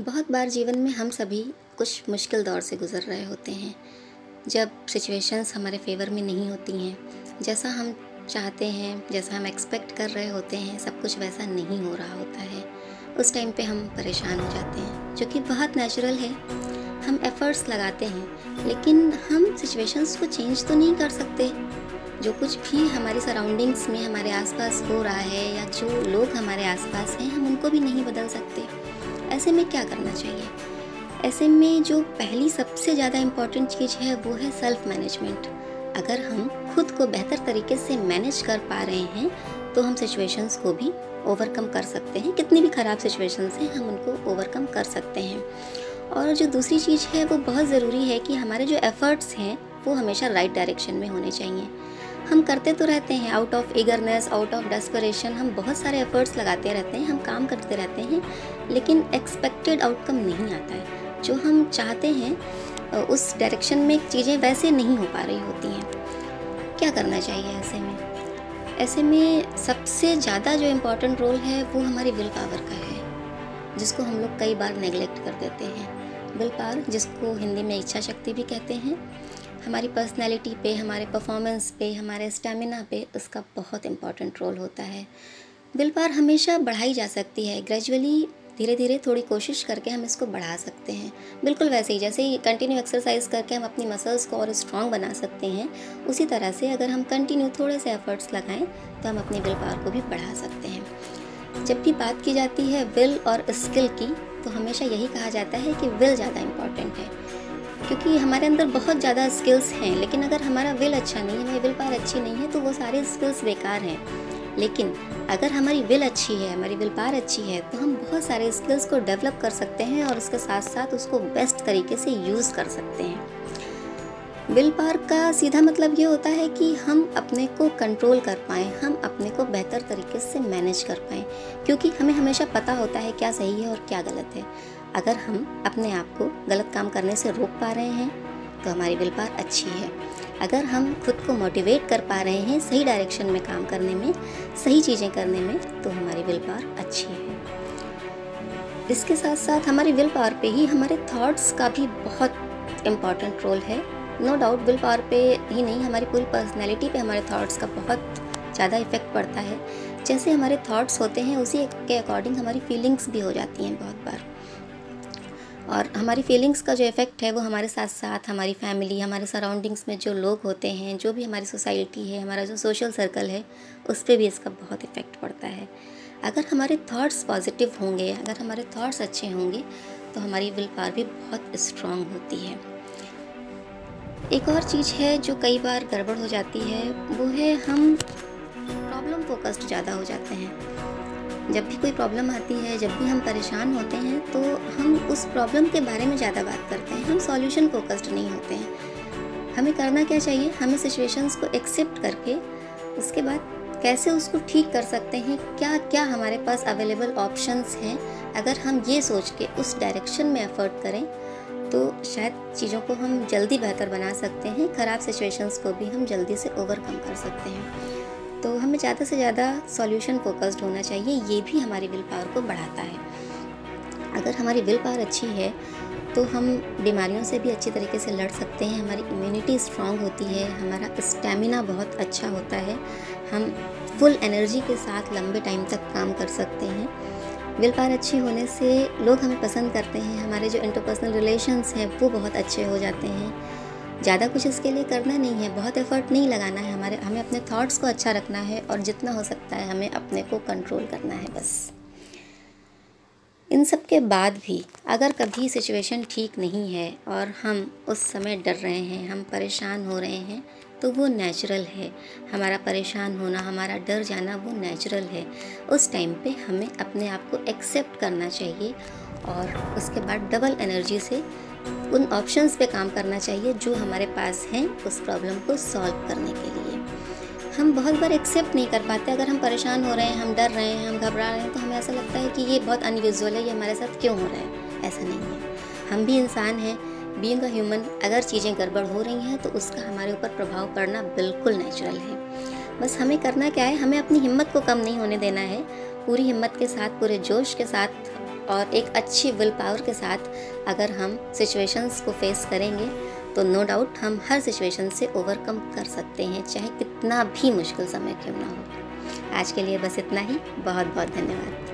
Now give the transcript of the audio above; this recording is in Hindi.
बहुत बार जीवन में हम सभी कुछ मुश्किल दौर से गुज़र रहे होते हैं। जब सिचुएशंस हमारे फेवर में नहीं होती हैं, जैसा हम चाहते हैं, जैसा हम एक्सपेक्ट कर रहे होते हैं, सब कुछ वैसा नहीं हो रहा होता है। उस टाइम पे हम परेशान हो जाते हैं, जो कि बहुत नेचुरल है। हम एफ़र्ट्स लगाते हैं, लेकिन हम सिचुएशंस को चेंज तो नहीं कर सकते। जो कुछ भी हमारी सराउंडिंग्स में हमारे आसपास हो रहा है या जो लोग हमारे आसपास हैं, हम उनको भी नहीं बदल सकते। ऐसे में क्या करना चाहिए? ऐसे में जो पहली सबसे ज़्यादा इंपॉर्टेंट चीज़ है, वो है सेल्फ मैनेजमेंट अगर हम खुद को बेहतर तरीके से मैनेज कर पा रहे हैं तो हम सिचुएशंस को भी ओवरकम कर सकते हैं। कितनी भी ख़राब सिचुएशंस हैं, हम उनको ओवरकम कर सकते हैं। और जो दूसरी चीज़ है, वो बहुत ज़रूरी है कि हमारे जो एफ़र्ट्स हैं, वो हमेशा राइट डायरेक्शन में होने चाहिए। हम करते तो रहते हैं। Out of eagerness out of desperation हम बहुत सारे एफर्ट्स लगाते रहते हैं, हम काम करते रहते हैं, लेकिन एक्सपेक्टेड आउटकम नहीं आता है। जो हम चाहते हैं उस डायरेक्शन में चीज़ें वैसे नहीं हो पा रही होती हैं। क्या करना चाहिए ऐसे में? ऐसे में सबसे ज़्यादा जो इम्पोर्टेंट रोल है, वो हमारी विल पावर का है, जिसको हम लोग कई बार नेगलेक्ट कर देते हैं। विल पावर जिसको हिंदी में इच्छा शक्ति भी कहते हैं हमारी पर्सनैलिटी पे, हमारे परफॉर्मेंस पे, हमारे स्टेमिना पे उसका बहुत इंपॉर्टेंट रोल होता है। विल पावर हमेशा बढ़ाई जा सकती है। ग्रेजुअली धीरे धीरे थोड़ी कोशिश करके हम इसको बढ़ा सकते हैं। बिल्कुल वैसे ही, जैसे ही कंटिन्यू एक्सरसाइज करके हम अपनी मसल्स को और स्ट्रॉन्ग बना सकते हैं, उसी तरह से अगर हम कंटिन्यू थोड़े से एफर्ट्स लगाएँ तो हम अपनी विल पावर को भी बढ़ा सकते हैं। जब भी बात की जाती है विल और स्किल की तो हमेशा यही कहा जाता है कि विल ज़्यादा इंपॉर्टेंट है। क्योंकि हमारे अंदर बहुत ज़्यादा स्किल्स हैं, लेकिन अगर हमारा विल अच्छा नहीं है, हमारी विल पावर अच्छी नहीं है तो वो सारे स्किल्स बेकार हैं। लेकिन अगर हमारी विल अच्छी है, हमारी विल पावर अच्छी है तो हम बहुत सारे स्किल्स को डेवलप कर सकते हैं और उसके साथ साथ उसको बेस्ट तरीके से यूज़ कर सकते हैं। विल पावर का सीधा मतलब ये होता है कि हम अपने को कंट्रोल कर पाएँ, हम अपने को बेहतर तरीके से मैनेज कर पाएँ, क्योंकि हमें हमेशा पता होता है क्या सही है और क्या गलत है। अगर हम अपने आप को गलत काम करने से रोक पा रहे हैं तो हमारी विल पावर अच्छी है। अगर हम खुद को मोटिवेट कर पा रहे हैं सही डायरेक्शन में काम करने में, सही चीज़ें करने में तो हमारी विल पावर अच्छी है। इसके साथ साथ हमारी विल पावर पे ही हमारे थॉट्स का भी बहुत इंपॉर्टेंट रोल है। नो डाउट विल पावर पे ही नहीं, हमारी पूरी पर्सनैलिटी पे हमारे थॉट्स का बहुत ज़्यादा इफ़ेक्ट पड़ता है। जैसे हमारे थॉट्स होते हैं, उसी के अकॉर्डिंग हमारी फीलिंग्स भी हो जाती हैं बहुत बार। और हमारी फीलिंग्स का जो इफ़ेक्ट है वो हमारे साथ साथ, हमारी फैमिली हमारे सराउंडिंग्स में जो लोग होते हैं, जो भी हमारी सोसाइटी है, हमारा जो सोशल सर्कल है, उस पर भी इसका बहुत इफ़ेक्ट पड़ता है। अगर हमारे थॉट्स पॉजिटिव होंगे, अगर हमारे थॉट्स अच्छे होंगे तो हमारी विल पावर भी बहुत स्ट्रांग होती है। एक और चीज़ है जो कई बार गड़बड़ हो जाती है, वो है हम प्रॉब्लम फोकस्ड ज़्यादा हो जाते हैं। जब भी कोई प्रॉब्लम आती है, जब भी हम परेशान होते हैं तो हम उस प्रॉब्लम के बारे में ज़्यादा बात करते हैं। हम सॉल्यूशन फोकस्ड नहीं होते हैं। हमें करना क्या चाहिए? हमें सिचुएशंस को एक्सेप्ट करके, उसके बाद कैसे उसको ठीक कर सकते हैं? क्या क्या हमारे पास अवेलेबल ऑप्शंस हैं? अगर हम ये सोच के उस डायरेक्शन में एफर्ट करें तो शायद चीज़ों को हम जल्दी बेहतर बना सकते हैं। ख़राब सिचुएशंस को भी हम जल्दी से ओवरकम कर सकते हैं। तो हमें ज़्यादा से ज़्यादा सॉल्यूशन फोकस्ड होना चाहिए, ये भी हमारी विल पावर को बढ़ाता है। अगर हमारी विल पावर अच्छी है तो हम बीमारियों से भी अच्छी तरीके से लड़ सकते हैं, हमारी इम्यूनिटी स्ट्रांग होती है, हमारा स्टेमिना बहुत अच्छा होता है, हम फुल एनर्जी के साथ लंबे टाइम तक काम कर सकते हैं। विल पावर अच्छी होने से लोग हमें पसंद करते हैं, हमारे जो इंटरपर्सनल रिलेशंस हैं, वो बहुत अच्छे हो जाते हैं। ज़्यादा कुछ इसके लिए करना नहीं है, बहुत एफर्ट नहीं लगाना है हमारे, हमें अपने थॉट्स को अच्छा रखना है और जितना हो सकता है हमें अपने को कंट्रोल करना है बस। इन सब के बाद भी अगर कभी सिचुएशन ठीक नहीं है और हम उस समय डर रहे हैं, हम परेशान हो रहे हैं तो वो नेचुरल है। हमारा परेशान होना, हमारा डर जाना वो नेचुरल है। उस टाइम पे हमें अपने आप को एक्सेप्ट करना चाहिए और उसके बाद डबल एनर्जी से उन ऑप्शंस पे काम करना चाहिए जो हमारे पास हैं उस प्रॉब्लम को सॉल्व करने के लिए। हम बहुत बार एक्सेप्ट नहीं कर पाते। अगर हम परेशान हो रहे हैं, हम डर रहे हैं, हम घबरा रहे हैं तो हमें ऐसा लगता है कि ये बहुत अनयूजल है, ये हमारे साथ क्यों हो रहा है? ऐसा नहीं है। हम भी इंसान हैं। बीइंग अ ह्यूमन अगर चीज़ें गड़बड़ हो रही हैं तो उसका हमारे ऊपर प्रभाव पड़ना बिल्कुल नेचुरल है। बस हमें करना क्या है? हमें अपनी हिम्मत को कम नहीं होने देना है। पूरी हिम्मत के साथ, पूरे जोश के साथ और एक अच्छी विल पावर के साथ अगर हम सिचुएशंस को फेस करेंगे तो नो डाउट हम हर सिचुएशन से ओवरकम कर सकते हैं, चाहे कितना भी मुश्किल समय क्यों ना हो। आज के लिए बस इतना ही। बहुत बहुत धन्यवाद।